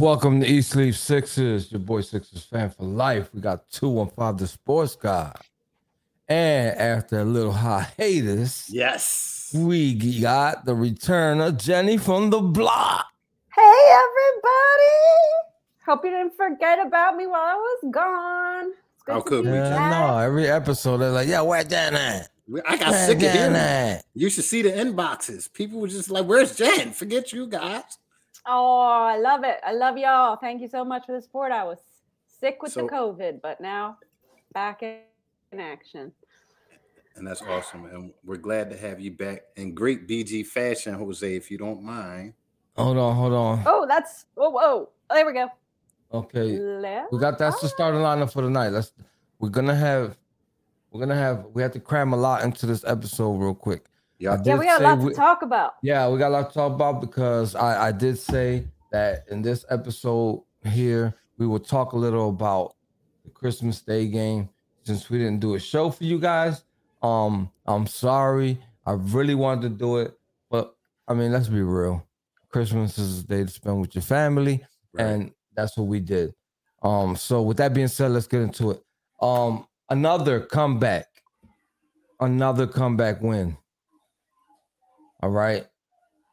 Welcome to East Leaf Sixers, your boy Sixers fan for life. We got 215 the sports guy. And after a little hiatus, Yes. we got the return of Jenny from the block. Hey everybody! Hope you didn't forget about me while I was gone. It's How could see we? you Yeah, no, every episode they're like, yeah, where Jen at? I got Where sick of Jen hearing. it. You should see the inboxes. People were just like, "Where's Jen?" Forget you guys. Oh, I love it. I love y'all. Thank you so much for the support. I was sick with So- the COVID, but now back in in action. And that's awesome. And we're glad to have you back in great BG fashion, Jose, if you don't mind. Hold on, hold on. Oh, that's whoa, whoa. Oh, there we go. Okay, Left. we got that's the starting lineup for tonight. Let's we're gonna have we're gonna have we have to cram a lot into this episode real quick. Y'all Yeah, we got say a lot we- to talk about. Yeah, we got a lot to talk about because I, I did say that in this episode here, we will talk a little about the Christmas Day game. Since we didn't do a show for you guys, um, I'm sorry. I really wanted to do it, but I mean, let's be real. Christmas is a day to spend with your family, Right. and that's what we did. Um, so with that being said, let's get into it. Um, another comeback, another comeback win. All right.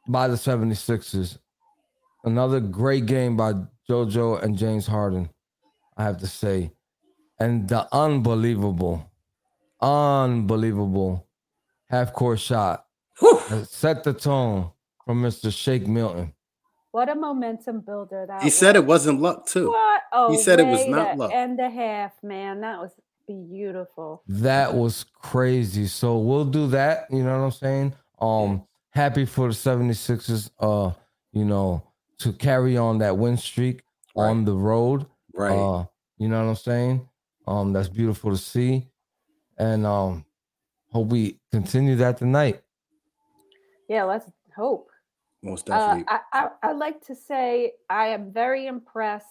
By the 76ers. Another great game by JoJo and James Harden, I have to say. And the unbelievable, unbelievable half court shot set the tone from Mr. Shake Milton. What a momentum builder that He said it wasn't luck too. What? Oh, said it was not luck. End a half, man. That was beautiful. That was crazy. So we'll do that. You know what I'm saying? Um, happy for the 76ers, uh, you know, to carry on that win streak on the road. Right. Uh, you know what I'm saying? Um, that's beautiful to see. And um hope we continue that tonight. Yeah, let's hope. Most Uh, definitely. I, I, I'd like to say I am very impressed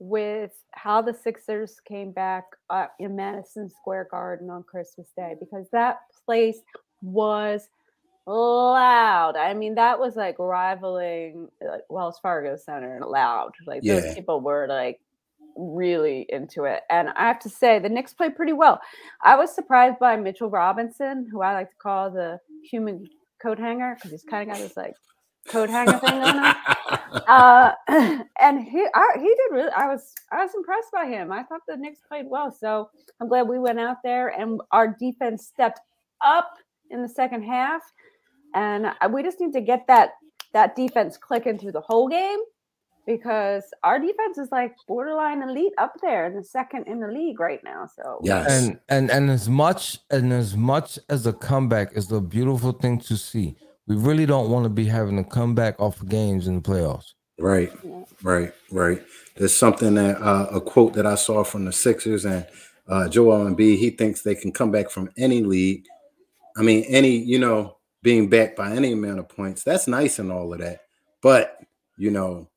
with how the Sixers came back uh, in Madison Square Garden on Christmas Day because that place was loud. I mean, that was like rivaling like Wells Fargo Center and loud. Like Yeah. those people were like really into it. And I have to say, the Knicks played pretty well. I was surprised by Mitchell Robinson, who I like to call the human coat hanger because he's kind of got this like coat hanger thing on him. Uh, and he I, he did really. I was I was impressed by him. I thought the Knicks played well, so I'm glad we went out there and our defense stepped up in the second half. And we just need to get that that defense clicking through the whole game because our defense is like borderline elite up there in the second in the league right now. So yes. And and and as much and as much as a comeback is a beautiful thing to see. We really don't want to be having a comeback off of games in the playoffs. Right, Yeah. right, right. There's something that uh, a quote that I saw from the Sixers and uh, Joel Embiid. He thinks they can come back from any league. I mean, any you know, being backed by any amount of points. That's nice and all of that, but you know,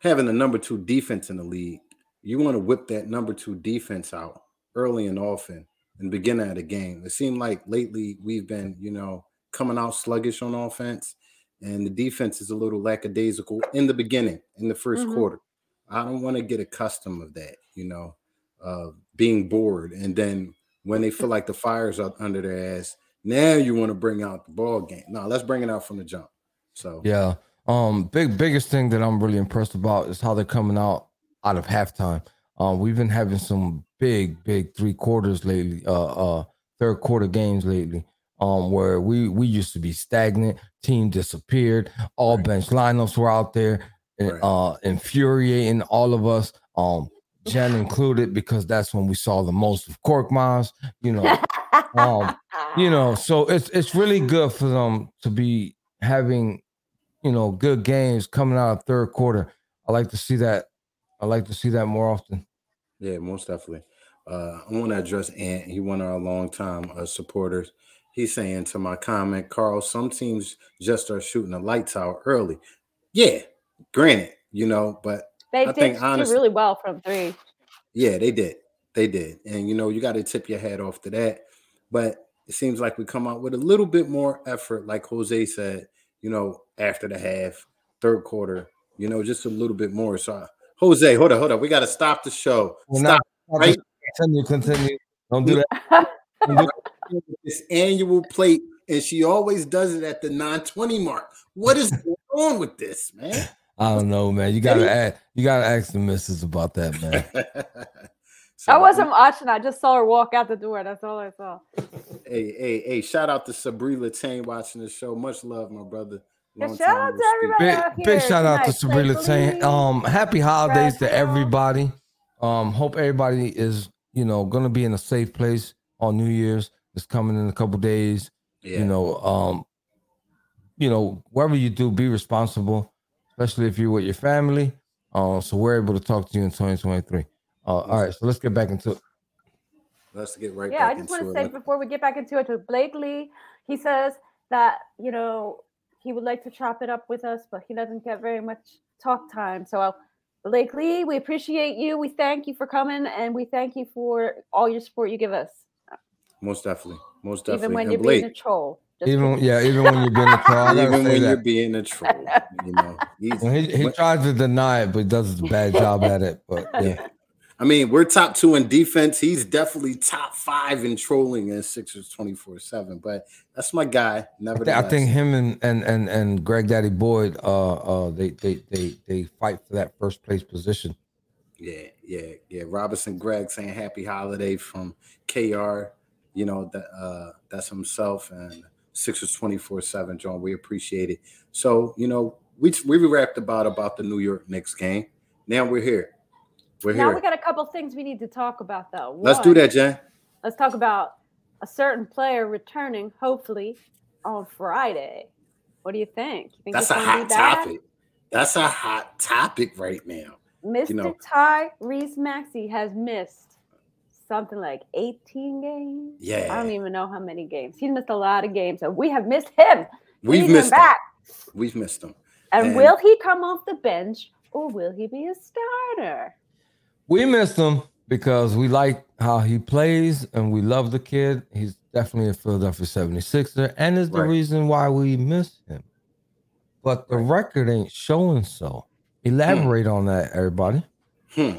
having the number two defense in the league, you want to whip that number two defense out early and often and begin at the game. It seemed like lately we've been, you know, coming out sluggish on offense and the defense is a little lackadaisical in the beginning, in the 1st Mhm. quarter. I don't want to get accustomed of that, you know, uh, being bored, and then when they feel like the fire's up under their ass, now you want to bring out the ball game. Now let's bring it out from the jump. So Yeah. Um, big biggest thing that I'm really impressed about is how they're coming out out of halftime. Um, we've been having some big, big three quarters lately, uh uh third quarter games lately. Um, where we we used to be stagnant, team disappeared, all Right. bench lineups were out there, and, Right. uh infuriating all of us. Um Jen included because that's when we saw the most of Cork Miles, you know. Um, you know, so it's it's really good for them to be having, you know, good games coming out of third quarter. I like to see that. I like to see that more often. Yeah, most definitely. Uh, I want to address Ant. He one of our longtime uh, supporters. He's saying to my comment, Carl, some teams just are shooting the lights out early. Yeah, granted, you know, but they I did think do honestly- really well from three. yeah, they did. They did. And you know, you got to tip your hat off to that. But it seems like we come out with a little bit more effort, like Jose said, you know, after the half, third quarter, You know, just a little bit more. So, Jose, hold on, hold on. We got to stop the show. Well, stop. now- right? Continue, continue. Don't do that. Don't do that. This annual plate, and she always does it at the 920 mark. What is going on with this, man? I don't know, man. You gotta ask. You gotta ask the missus about that, man. So, I wasn't watching. I just saw her walk out the door. That's all I saw. Hey, hey, hey! Shout out to Sabri Latane watching the show. Much love, my brother. Yeah, Long shout time out to everybody. big, out big here shout out to tonight. Sabrina Tang. Um, happy holidays to everybody. Um, hope everybody is, you know, gonna be in a safe place on New Year's. It's coming in a couple days. Yeah. You know, um, you know, whatever you do, be responsible, especially if you're with your family. Uh, so we're able to talk to you in 2023. Uh, all right, so let's get back into it. Let's get right yeah, I just want to say it. before we get back into it, to Blake Lee, he says that you know he would like to chop it up with us, but he doesn't get very much talk time. So, Blake Lee, we appreciate you. We thank you for coming, and we thank you for all your support you give us, Most definitely. Most definitely. even when And you're Blake, being a troll. Just Even kidding. yeah, even when you're being a troll, even say when you're being a troll, you know. He's, When he, he tries to deny it, but he does a bad job at it. But yeah, yeah. I mean, we're top two in defense. He's definitely top five in trolling in Sixers 24 7. But that's my guy. I, thi- Nevertheless. I think him and and and and Greg Daddy Boyd, uh, uh, they they they they fight for that first place position. Yeah, yeah, yeah. Robinson Greg saying happy holiday from KR. You know, that uh that's himself and Sixers 24-7, John. We appreciate it. So, you know, we we wrapped about about the New York Knicks game. Now we're here. We're now here. we got a couple things we need to talk about, though. Let's do that, Jen. Let's talk about a certain player returning, hopefully, on Friday. What do you think? You think That's a hot topic. That's a hot topic right now. Mr. know- Ty Reese Maxey has missed something like 18 games. Yeah. I don't even know how many games. He's missed a lot of games. So we have missed him. We We've him missed him. back. We've missed him. And, And- will he come off the bench or will he be a starter? We miss him because we like how he plays and we love the kid. He's definitely a Philadelphia 76er and is the Right. reason why we miss him. But the record ain't showing so. Elaborate on that, everybody. Hmm.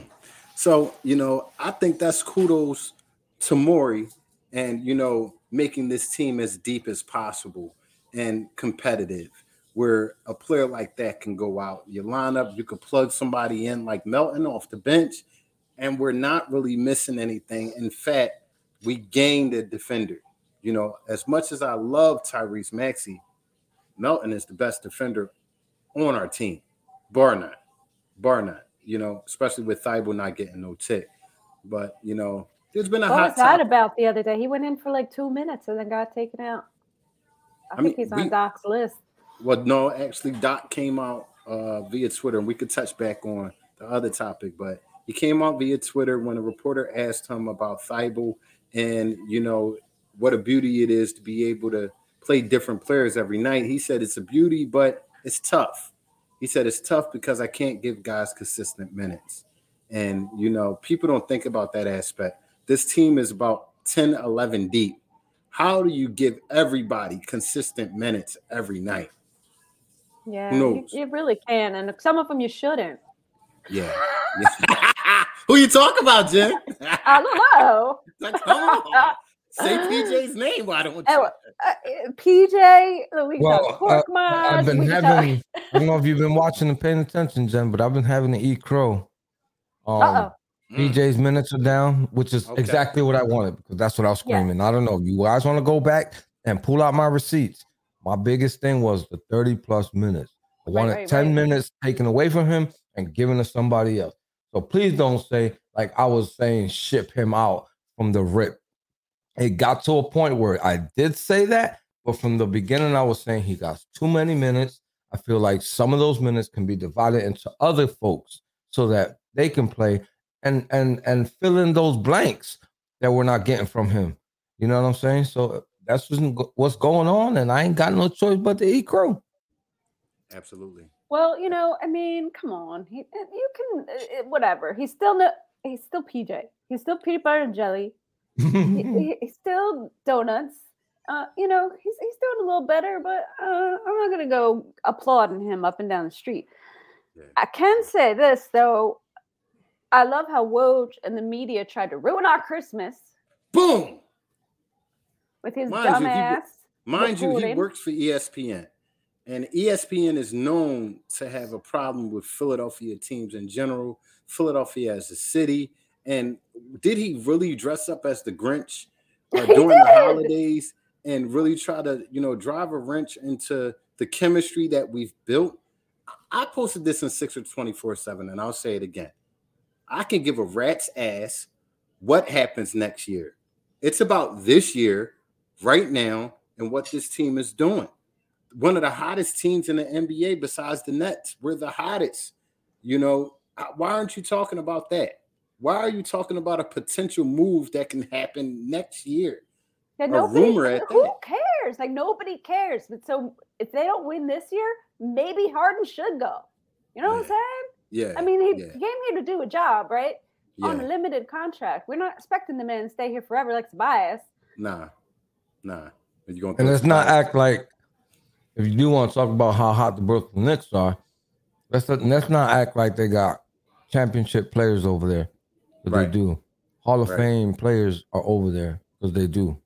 So, you know, I think that's kudos to Maury and, you know, making this team as deep as possible and competitive, where a player like that can go out, your lineup, you could plug somebody in like Melton off the bench, and we're not really missing anything. In fact, we gained a defender. You know, as much as I love Tyrese Maxey, Melton is the best defender on our team, bar none, bar none. You know, especially with Thybulle not getting no tick. But you know, there's been a What hot was that about the other day? He went in for like two minutes and then got taken out. I, I think mean, he's on we- Doc's list. Well, no, actually, Doc came out uh, via Twitter, and we could touch back on the other topic, but he came out via Twitter when a reporter asked him about Thybulle and you know what a beauty it is to be able to play different players every night. He said it's a beauty, but it's tough. He said it's tough because I can't give guys consistent minutes. And you know, people don't think about that aspect. This team is about 10, 11 deep. How do you give everybody consistent minutes every night? Yeah, you, you really can. And some of them you shouldn't. Yeah. Who you talk about, Jen? I don't know. Like, come on. Say PJ's name. Why don't you? Oh, Uh, PJ, we Well, talk pork uh, mods. I've been we can having, I don't know if you've been watching and paying attention, Jen, but I've been having to eat crow. Um, Uh oh. Mm. PJ's minutes are down, which is Okay. exactly what I wanted because that's what I was Yeah. screaming. I don't know. You guys want to go back and pull out my receipts? My biggest thing was the 30 plus minutes. I Right, wanted right, 10 right. minutes taken away from him and given to somebody else. So please don't say, like I was saying, ship him out from the rip. It got to a point where I did say that, but from the beginning, I was saying he got too many minutes. I feel like some of those minutes can be divided into other folks so that they can play and and and fill in those blanks that we're not getting from him. You know what I'm saying? So that's what's going on, and I ain't got no choice but to eat crow. Absolutely. Well, you know, I mean, come on. He, uh, you can, uh, uh, whatever. He's still no, he's still PJ. He's still peanut butter and jelly. He- he- he's still donuts. Uh, you know, he's he's doing a little better, but uh, I'm not gonna go applauding him up and down the street. Yeah. I can say this though. I love how Woj and the media tried to ruin our Christmas Boom. with his Mind you, dumb he. Mind you, he works for ESPN, and ESPN is known to have a problem with Philadelphia teams in general. Philadelphia as a city, and did he really dress up as the Grinch uh, during the holidays and really try to, you know, drive a wrench into the chemistry that we've built? I posted this in Sixer twenty four seven, and I'll say it again. I can give a rat's ass what happens next year. It's about this year, right now, and what this team is doing. One of the hottest teams in the NBA besides the Nets. We're the hottest. You know, why aren't you talking about that? Why are you talking about a potential move that can happen next year? Yeah, a nobody, rumor at who that. cares? Like nobody cares. But so if they don't win this year, maybe Harden should go. You know what I'm saying? Yeah. I mean, he yeah, came here to do a job, right? On a limited contract. We're not expecting the man to stay here forever like Tobias. Nah, nah. You're gonna And let's not act like if you do want to talk about how hot the Brooklyn Knicks are, let's let's not act like they got championship players over there. But Right. they do. Hall of Right. Fame players are over there because they do.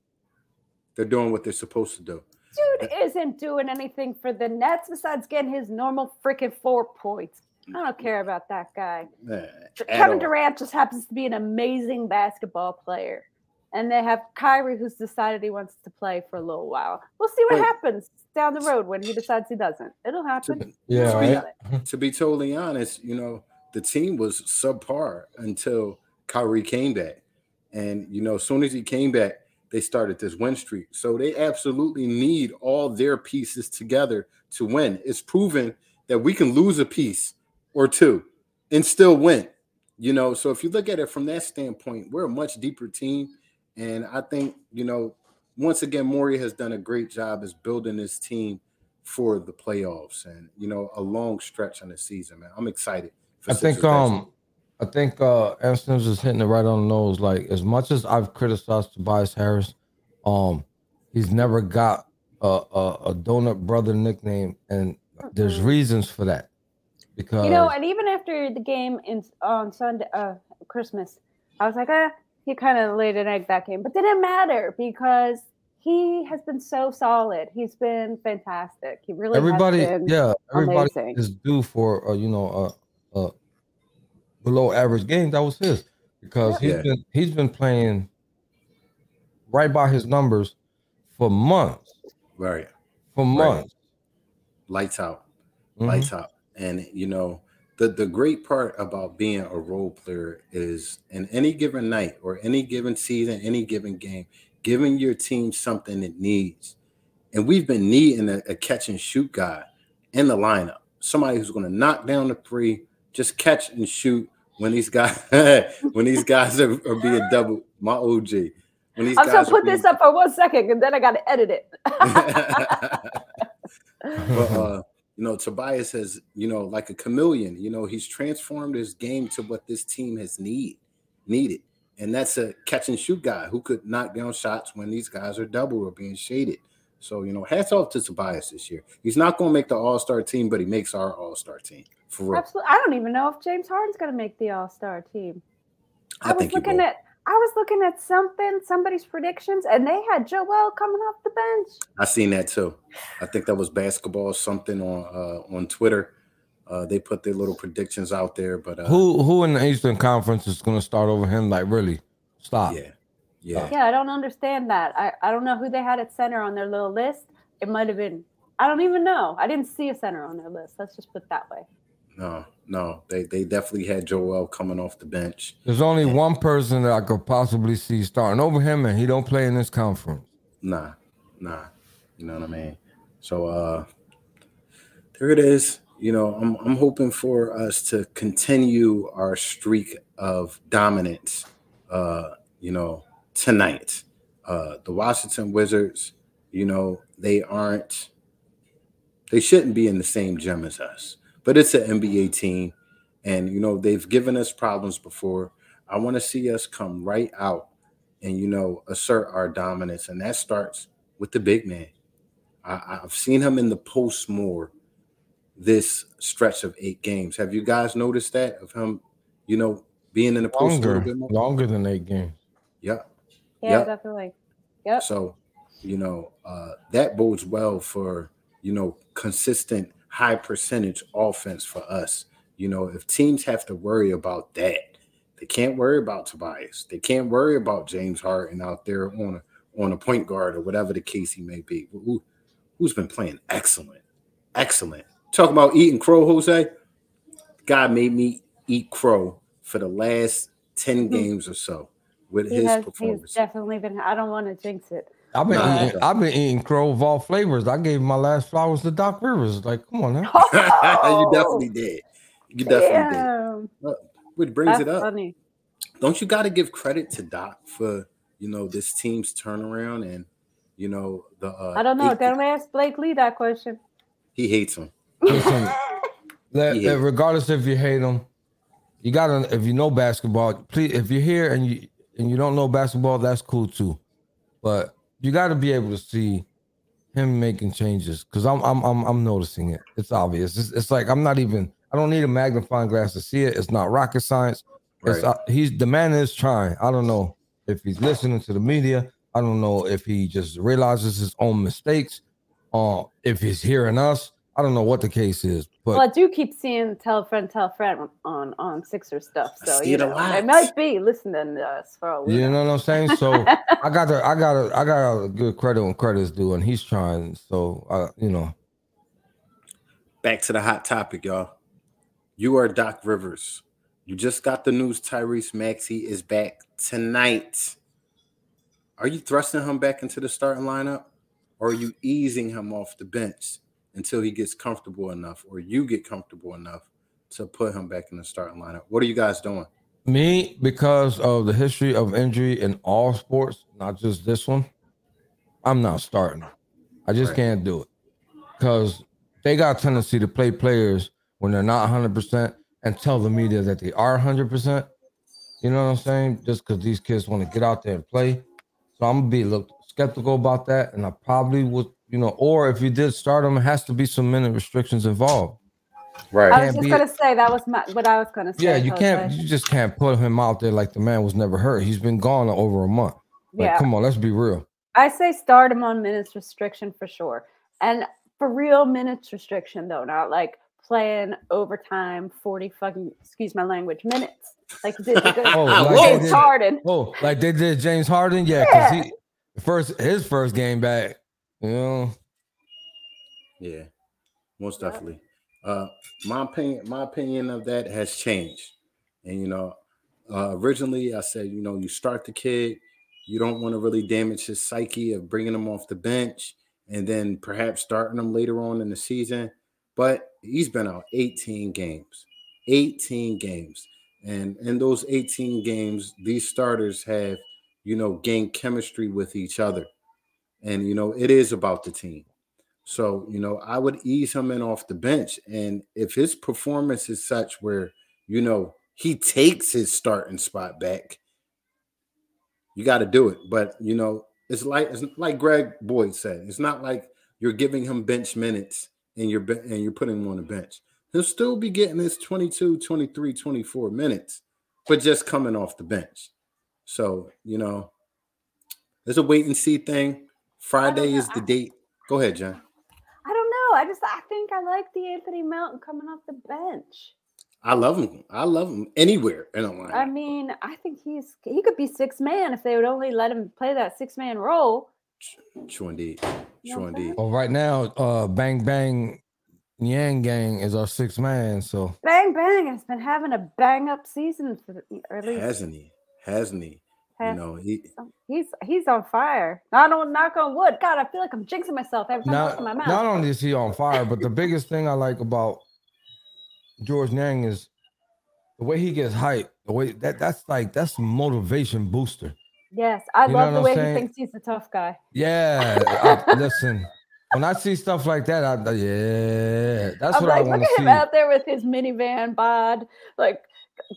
They're doing what they're supposed to do. Dude isn't doing anything for the Nets besides getting his normal freaking four points. I don't care about that guy. Nah, Kevin all. Durant just happens to be an amazing basketball player. And they have Kyrie who's decided he wants to play for a little while. We'll see what Wait. happens down the road when he decides he doesn't. It'll happen. Yeah, Don't right. about it. to be totally honest, you know, the team was subpar until Kyrie came back. And, you know, as soon as he came back, they started this win streak. So they absolutely need all their pieces together to win. It's proven that we can lose a piece or two and still win. You know, so if you look at it from that standpoint, we're a much deeper team. And I think, you know, once again, Maury has done a great job as building this team for the playoffs and you know a long stretch on the season, man. I'm excited. For I think Sixers basketball. um I think uh Anthony's is hitting it right on the nose. Like as much as I've criticized Tobias Harris, um, he's never got a a, a donut brother nickname, and there's reasons for that. Because You know, and even after the game in on Sunday, uh, Christmas, I was like, ah, he kind of laid an egg that game, but didn't matter because he has been so solid. He's been fantastic. He really everybody, has been yeah, everybody amazing. is due for uh, you know a, a below average game. That was his because he's Yeah. been he's been playing right by his numbers for months, right, for Right. months. lights out, Mhm. lights out, and you know the the great part about being a role player is in any given night or any given season, any given game, giving your team something it needs. And we've been needing a, a catch and shoot guy in the lineup, somebody who's going to knock down the three, just catch and shoot when these guys when these guys are, are being double. My OG. When these I'm guys gonna put this up for one second, and then I got to edit it. but uh, you know, Tobias has, you know, like a chameleon, you know, he's transformed his game to what this team has need needed. And that's a catch and shoot guy who could knock down shots when these guys are double or being shaded. So, you know, hats off to Tobias this year. He's not going to make the All Star team, but he makes our All Star team for real. Absolutely. I don't even know if James Harden's going to make the All Star team. I, I was looking at I was looking at something, somebody's predictions, and they had Joel coming off the bench. I seen that too. I think that was basketball something on uh, on Twitter. Uh, they put their little predictions out there, but uh, Who who in the Eastern Conference is going to start over him? Like really, stop. yeah, yeah. Yeah, I don't understand that. I, I don't know who they had at center on their little list. It might have been I don't even know. I didn't see a center on their list. Let's just put it that way. No, no, they they definitely had Joel coming off the bench. There's only one person that I could possibly see starting over him, and he don't play in this conference. Nah, nah, you know what I mean. So uh, there it is. You know, I'm I'm hoping for us to continue our streak of dominance. Uh, you know, tonight, uh, the Washington Wizards. You know, they aren't. They shouldn't be in the same gym as us, but it's an NBA team, and you know they've given us problems before. I want to see us come right out and you know assert our dominance, and that starts with the big man. I, I've seen him in the post more this stretch of eight games. Have you guys noticed that of him, you know, being in the post Longer, little bit more? longer than eight games. Yeah. Yeah, Yep. definitely. Yep. So, you know, uh, that bodes well for, you know, consistent high percentage offense for us. You know, if teams have to worry about that, they can't worry about Tobias. They can't worry about James Harden out there on a on a point guard or whatever the case he may be. Who, who's been playing excellent, excellent. Talk about eating crow, Jose. God made me eat crow for the last ten hmm. games or so with He his has, he's performance. definitely been. I don't want to jinx it. I've been Nah. eating, I've been eating crow of all flavors. I gave my last flowers to Doc Rivers. Like, come on now. you definitely did. You definitely did. Damn, Which brings that's it up. funny. Don't you got to give credit to Doc for you know this team's turnaround and you know the. Uh, I don't know. eight- Don't ask Blake Lee that question. he hates him. Listen, that, Yeah. that regardless if you hate them, you gotta if you know basketball. Please, if you're here and you and you don't know basketball, that's cool too. But you got to be able to see him making changes because I'm I'm I'm I'm noticing it. It's obvious. It's, it's like I'm not even. I don't need a magnifying glass to see it. It's not rocket science. It's, Right. uh, he's the man is trying. I don't know if he's listening to the media. I don't know if he just realizes his own mistakes. Uh, if he's hearing us, I don't know what the case is. But well, I do keep seeing tell a friend, tell a friend on on Sixer stuff. I So see you it a know, lot. they might be listening to us for all we you know. know what I'm saying. So I got to, I got to, I got to give credit when credit's due, and he's trying. So uh, you know, Back to the hot topic, y'all. You are Doc Rivers. You just got the news Tyrese Maxey is back tonight. Are you thrusting him back into the starting lineup? Or are you easing him off the bench until he gets comfortable enough, or you get comfortable enough to put him back in the starting lineup? What are you guys doing? me because of the history of injury in all sports, not just this one. I'm not starting. I just Right. can't do it because they got a tendency to play players when they're not 100 percent and tell the media that they are 100 percent. You know what I'm saying? Just because these kids want to get out there and play. So I'm gonna be a little skeptical about that, and I probably would, you know, or if you did start them, it has to be some minute restrictions involved. Right. I was just be- gonna say that was my what I was gonna say. Yeah, you can't, you just can't put him out there like the man was never hurt. He's been gone over a month. Like, yeah, come on, let's be real. I say start him on minutes restriction for sure, and for real minutes restriction though, not like playing overtime forty fucking excuse my language minutes like he did to Oh, like James did- Harden. Oh, like they did James Harden, yeah, because he first his first game back, you know. Yeah, most Yeah. definitely. Uh, my opinion, my opinion of that has changed. And you know, uh, originally I said, you know, you start the kid, you don't want to really damage his psyche of bringing him off the bench and then perhaps starting him later on in the season. But he's been out 18 games, 18 games, and in those 18 games, these starters have, you know, gained chemistry with each other, and you know, it is about the team. So, you know, I would ease him in off the bench. And if his performance is such where, you know, he takes his starting spot back, you got to do it. But, you know, it's like it's like Greg Boyd said, it's not like you're giving him bench minutes and you're and you're putting him on the bench. He'll still be getting his 22, 23, 24 minutes, but just coming off the bench. So, you know, it's a wait and see thing. Friday is the date. Go ahead, John. I don't know. I just I think I like De'Anthony Melton coming off the bench. I love him. I love him anywhere in a line. I mean, I think he's he could be six man if they would only let him play that six man role. True indeed. True what I'm saying? indeed. Well, right now, uh, Bang Bang Yang Gang is our six man. So Bang Bang has been having a bang up season for the, or at least Hasn't he? Hasn't he? Know, he he's he's on fire. I don't on knock on wood. God, I feel like I'm jinxing myself every time I not, open my mouth. not only is he on fire, but the biggest thing I like about George Niang is the way he gets hyped. The way that that's like that's motivation booster. yes, I You love the way I'm he thinks he's a tough guy. Yeah, I- listen. When I see stuff like that, I yeah, that's I'm what I like, want look to at see. him out there with his minivan bod, like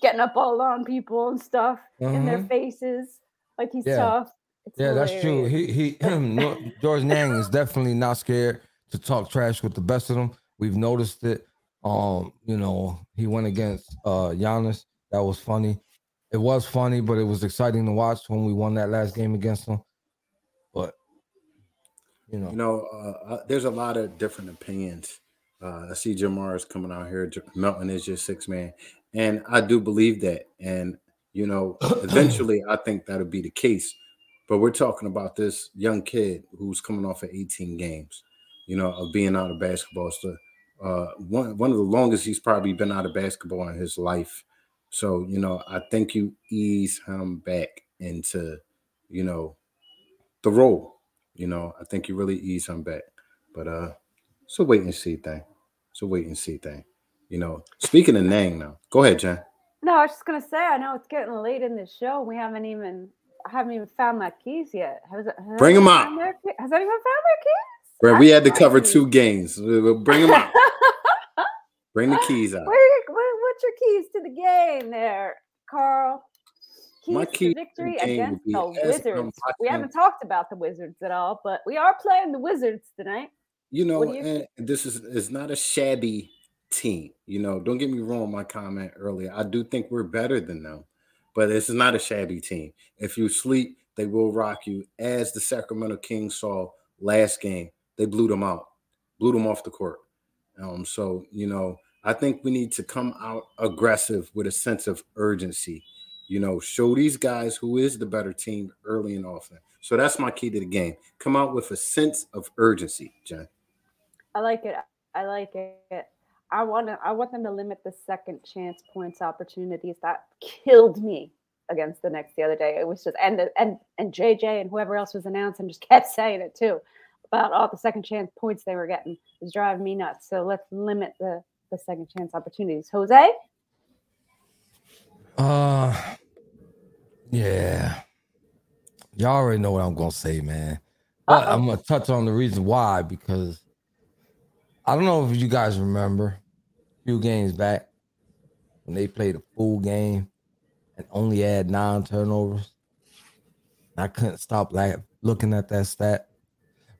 getting up all on people and stuff in their Mhm. faces, like he's Yeah. tough. It's Yeah, that's true. He he no- George Niang is definitely not scared to talk trash with the best of them. We've noticed it. Um, you know, he went against uh Giannis. That was funny. It was funny, but it was exciting to watch when we won that last game against him. But you know, You know, uh, uh, there's a lot of different opinions. Uh, I see Jamar is coming out here. J- Melton is your six man, and I do believe that. And you know, eventually, I think that'll be the case. But we're talking about this young kid who's coming off of 18 games, you know, of being out of basketball. So, uh, one one of the longest he's probably been out of basketball in his life. So, you know, I think you ease him back into, you know, the role. You know, I think you really ease him back. But uh, it's a wait and see thing. It's a wait and see thing. You know, speaking of Niang now, go ahead, Jen. No, I was just gonna say. I know it's getting late in the show. We haven't even I haven't even found my keys yet. Has, has Bring 'em anyone out. their Has anyone found their keys? Bro, we had to cover to. two games. Bring them out. Bring the keys out. Where, where, what's your keys to the game there, Carl? Keys My to keys to victory against the Wizards. We haven't talked about the Wizards at all, but we are playing the Wizards tonight. You know, you- and this is is not a shabby team. You know, don't get me wrong. My comment earlier, I do think we're better than them, but this is not a shabby team. If you sleep, they will rock you. As the Sacramento Kings saw last game, they blew them out, blew them off the court. Um, so you know, I think we need to come out aggressive with a sense of urgency. You know, show these guys who is the better team early and often. So that's my key to the game. Come out with a sense of urgency, Jen. I like it. I like it. I want to. I want them to limit the second chance points opportunities. That killed me against the Knicks the other day. It was just and the- and and JJ and whoever else was announcing just kept saying it too about all the second chance points they were getting. It was driving me nuts. So let's limit the the second chance opportunities. Jose, Uh, yeah. Y'all already know what I'm gonna say, man. But Uh-oh. I'm gonna touch on the reason why because I don't know if you guys remember a few games back when they played a full game and only had nine turnovers. I couldn't stop like looking at that stat.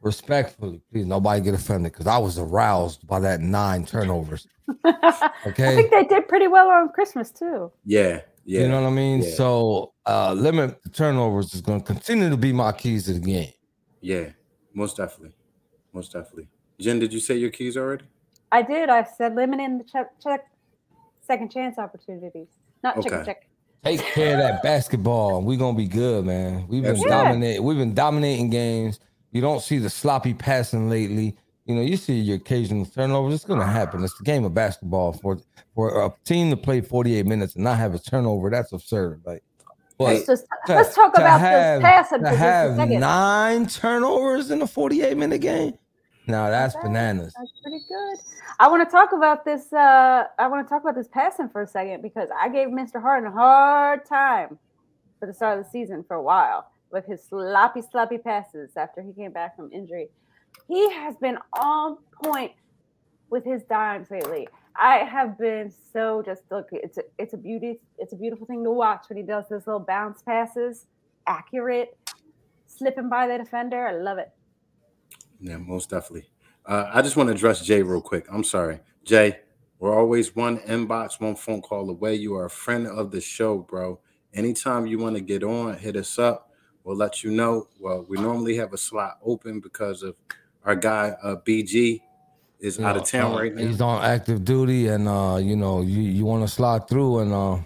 Respectfully, please nobody get offended because I was aroused by that nine turnovers. okay, I think they did pretty well on Christmas too. Yeah, yeah. You know what I mean? yeah. So uh limit the turnovers is gonna continue to be my keys to the game. Yeah, most definitely. Most definitely. Jen, did you say your keys already? I did. I said limiting the check, check second chance opportunities, not check Okay. check. Take care of that basketball. and We're gonna be good, man. We've been Yeah. dominating, we've been dominating games. You don't see the sloppy passing lately. You know, you see your occasional turnovers. It's gonna happen. It's the game of basketball. For for a team to play 48 minutes and not have a turnover, that's absurd. Like, but Let's just to- let's talk about have- this passing to for just a have nine turnovers in a 48 minute game. Now that's bad. bananas. That's pretty good. I want to talk about this. Uh, I want to talk about this passing for a second because I gave Mr. Harden a hard time for the start of the season for a while with his sloppy, sloppy passes after he came back from injury. He has been on point with his dimes lately. I have been so just look. It's a, it's a beauty. It's a beautiful thing to watch when he does those little bounce passes, accurate, slipping by the defender. I love it. Yeah, most definitely. Uh, I just want to address Jay real quick. I'm sorry. Jay, we're always one inbox, one phone call away. You are a friend of the show, bro. Anytime you want to get on, hit us up. We'll let you know. Well, we normally have a slot open because of our guy uh, BG is You out know, of town uh, right now. He's on active duty, and uh, you know, you you want to slide through, and uh,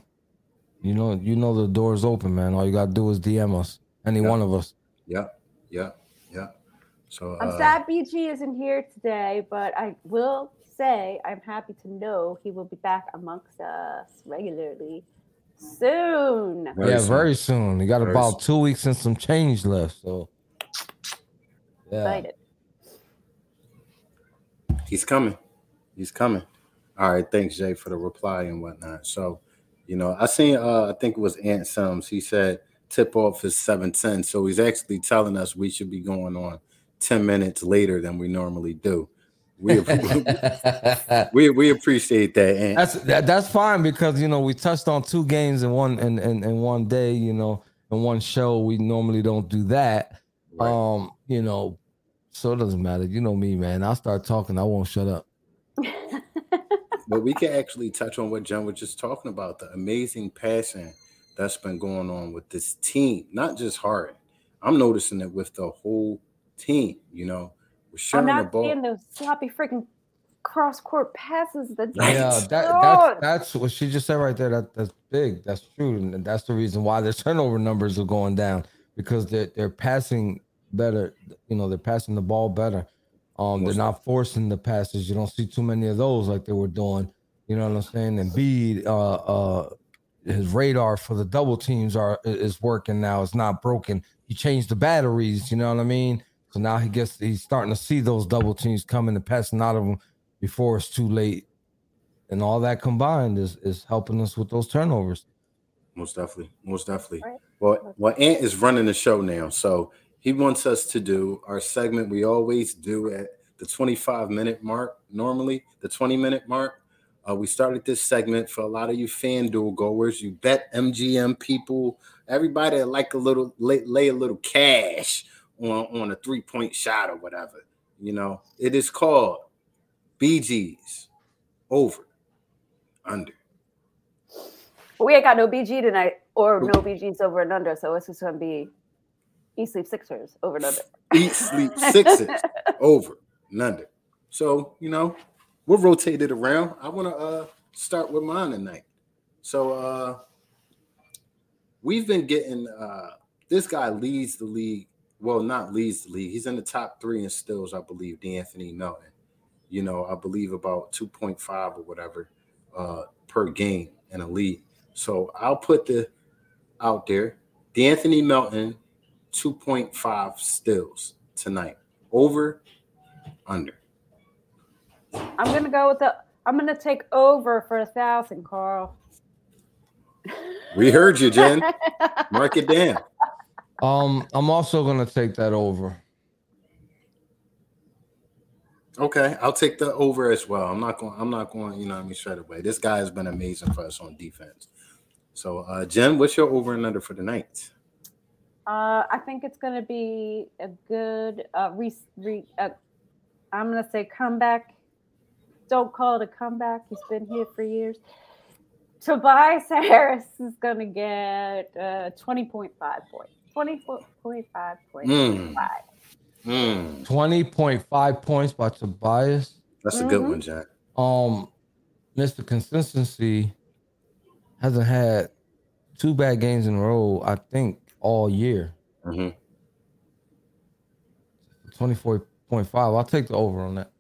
you know, you know the door's open, man. All you gotta do is DM us, any Yeah. one of us. Yep, yep, yep. So I'm uh, sad BG isn't here today, but I will say I'm happy to know he will be back amongst us regularly soon. Very yeah, soon. very soon. You got Very about two weeks and some change left, so yeah. Excited. He's coming. He's coming. All right. Thanks, Jay, for the reply and whatnot. So, you know, I seen uh I think it was Ant Sims. He said tip off is 710. So he's actually telling us we should be going on 10 minutes later than we normally do. We we, we appreciate that. And That's that, that's fine because you know we touched on two games in one in, in, in one day, you know, in one show. We normally don't do that. Right. Um, you know, so it doesn't matter. You know me, man. I'll start talking, I won't shut up. but we can actually touch on what John was just talking about the amazing passion that's been going on with this team, not just Harden. I'm noticing it with the whole team, you know. We're I'm sharing the not ball. seeing those sloppy freaking cross court passes. That Yeah, that, that's that's what she just said right there. That that's big. That's true, and that's the reason why their turnover numbers are going down because they're they're passing better. You know, they're passing the ball better. Um, they're Most not forcing the passes. You don't see too many of those like they were doing. You know what I'm saying? And B, uh, uh, his radar for the double teams are is working now. It's not broken. He changed the batteries. You know what I mean? So now he gets he's starting to see those double teams coming and passing out of them before it's too late. And all that combined is is helping us with those turnovers. Most definitely. Most definitely. Right. Well, well, Ant is running the show now. So he wants us to do our segment we always do at the 25 minute mark, normally the 20 minute mark. Uh, we started this segment for a lot of you FanDuel goers, you BetMGM people, everybody that like a little lay, lay a little cash on, on a three point shot or whatever. You know, it is called BG's over under. we ain't got no BG tonight, or no BGs over and under. So it's just gonna be East Sleep Sixers over and under. East sleep Sixers over and under. So, you know, we'll rotate it around. I want to uh start with mine tonight. So uh we've been getting uh this guy leads the league. Well, not leads the league. He's in the top three in stills, I believe, De'Anthony Melton. You know, I believe about 2.5 or whatever uh per game in a league. So I'll put the out there. De'Anthony Melton 2.5 stills tonight. Over, under. I'm gonna go with the. I'm gonna take over for a thousand, Carl. We heard you, Jen. Mark it down. Um, I'm also gonna take that over. Okay, I'll take the over as well. I'm not going. I'm not going. You know, what I mean, straight away. This guy has been amazing for us on defense. So, uh, Jen, what's your over and under for tonight? Uh, I think it's going to be a good uh, re, re, uh, I'm going to say comeback. Don't call it a comeback. He's been here for years. Tobias Harris is going to get uh, 20.5 points. 20.5 points. Mm. Mm, 20.5 points by Tobias. that's a good Mhm. one, Jack. Um, Mr. Consistency hasn't had two bad games in a row, I think, all year. Mhm. 24.5. I'll take the over on that.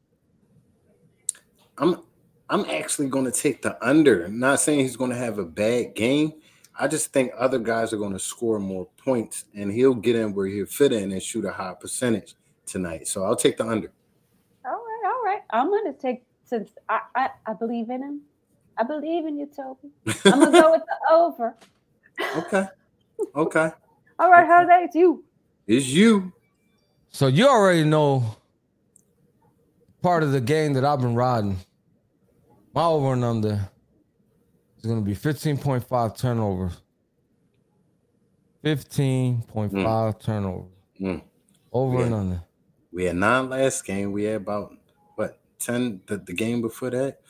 I'm I'm actually going to take the under. I'm not saying he's going to have a bad game. I just think other guys are going to score more points, and he'll get in where he'll fit in and shoot a high percentage tonight. So I'll take the under. All right, all right. I'm going to take, since I, I, I believe in him. I believe in you, Toby. I'm going to go with the over. okay, okay, All right, Okay. Jose, it's you. it's you. So you already know part of the game that I've been riding. My over and under is going to be 15.5 turnovers. 15.5 turnovers. Mm. Over and under. We had nine last game. We had about what ten the, the game before that.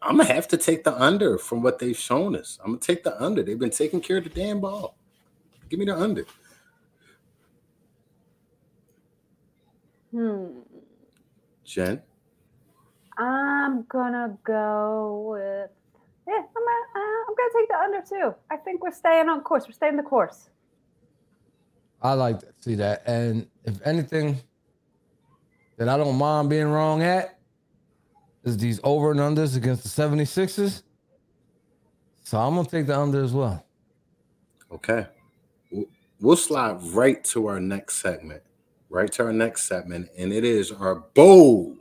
I'm gonna have to take the under from what they've shown us. I'm gonna take the under. They've been taking care of the damn ball. Give me the under. Hmm. Jen. I'm gonna go with yeah. I'm gonna, uh, I'm gonna take the under too. I think we're staying on course. We're staying the course. I like to see that. And if anything that I don't mind being wrong at is these over and unders against the 76ers. So I'm going to take the under as well. Okay. We'll- We'll slide right to our next segment. Right to our next segment, and it is our bold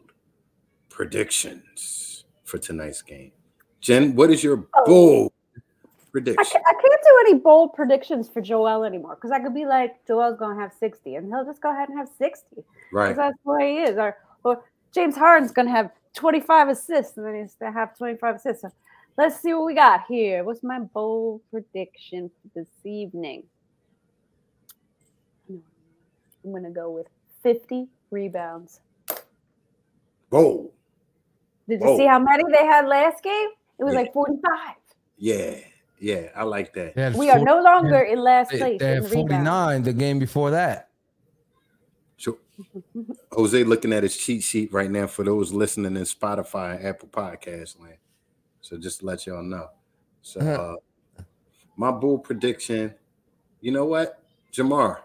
predictions for tonight's game. Jen, what is your Oh. bold I prediction? can't, I can't do any bold predictions for Joel anymore because I could be like Joel's gonna have 60 and he'll just go ahead and have 60 because Right. that's the way he is. Or, or James Harden's gonna have 25 assists and then he's gonna have 25 assists. So let's see what we got here. What's my bold prediction for this evening? I'm gonna go with 50 rebounds. Bold. Did you see how many they had last game? It was Yeah. like 45. Yeah, yeah, I like that. They had We are no longer in last place. they in had the rebound. 49 the game before that. So, Jose looking at his cheat sheet right now for those listening in Spotify and Apple Podcast land. So just to let y'all know. So Uh-huh. uh my bull prediction, you know what? Jamar,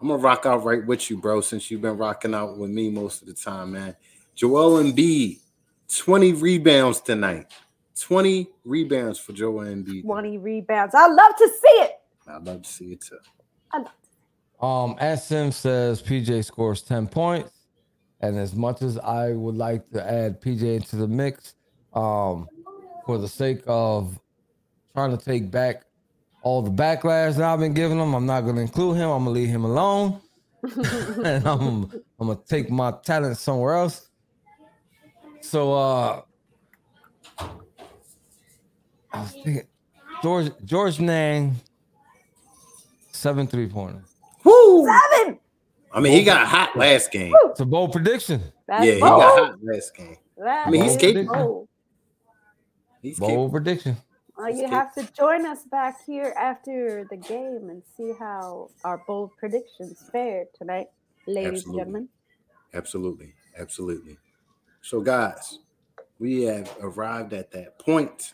I'm gonna rock out right with you, bro, since you've been rocking out with me most of the time, man. Joel Embiid, 20 rebounds tonight. 20 rebounds for Joel Embiid. 20 rebounds. I love to see it. I'd love to see it too. Um, SM says PJ scores 10 points. And as much as I would like to add PJ into the mix, um, for the sake of trying to take back all the backlash that I've been giving him, I'm not gonna include him. I'm gonna leave him alone. and I'm I'm gonna take my talent somewhere else. So uh I was thinking George Georges Niang seven three pointers. Woo! Seven. I mean, he got a hot last game. It's a bold prediction. That's Yeah, he bold. got hot last game. That I mean, he's is capable. bold. He's Bold capable. prediction. Well, you Escape. have to join us back here after the game and see how our bold predictions fared tonight, ladies Absolutely. and gentlemen. Absolutely. Absolutely. So, guys, we have arrived at that point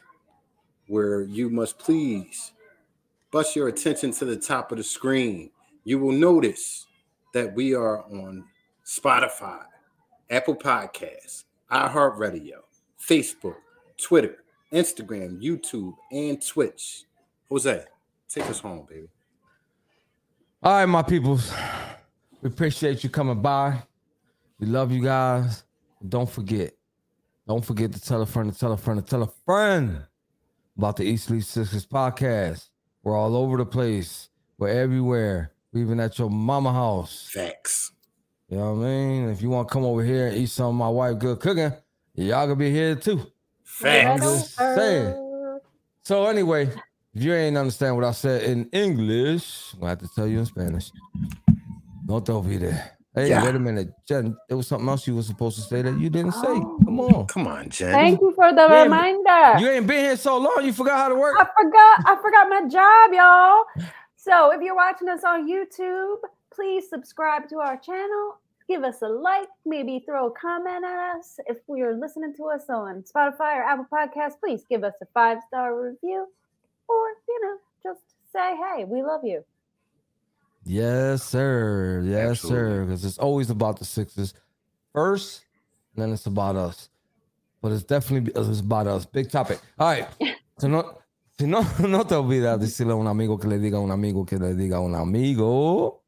where you must please bust your attention to the top of the screen. You will notice that we are on Spotify, Apple Podcasts, iHeartRadio, Facebook, Twitter, Instagram, YouTube, and Twitch. Jose, take us home, baby. All right, my peoples. We appreciate you coming by. We love you guys. Don't forget. Don't forget to tell a friend to tell a friend to tell a friend about the East Leaf Sixers podcast. We're all over the place. We're everywhere. We're even at your mama house. Facts. You know what I mean? If you want to come over here and eat some of my wife good cooking, y'all gonna be here too. Facts. just saying. So anyway, if you ain't understand what I said in English, I'm gonna have to tell you in Spanish. No te olvides. Hey, Yeah. wait a minute, Jen. There was something else you were supposed to say that you didn't say. Oh. Come on. Come on, Jen. Thank you for the Yeah, reminder. You ain't been here so long, you forgot how to work. I forgot I forgot my job, y'all. So if you're watching us on YouTube, please subscribe to our channel. Give us a like, maybe throw a comment at us. If you're listening to us on Spotify or Apple Podcasts, please give us a five star review, or you know, just say hey, we love you. Yes, sir. Yes, sir. Because it's always about the Sixers first, and then it's about us. But it's definitely because it's about us. Big topic. All right. So no, si no, no te olvidas decirle a un amigo que le diga a un amigo que le diga a un amigo.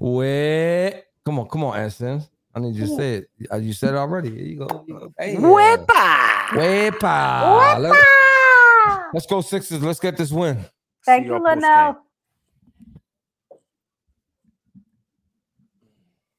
We, come on, come on, Ashton. I need you to say it. Uh, You said it already. Here you go. Hey, Wepa! Wepa. Let, Wepa! let's go Sixers. Let's get this win. Thank See you, y'all post-game. Linnell.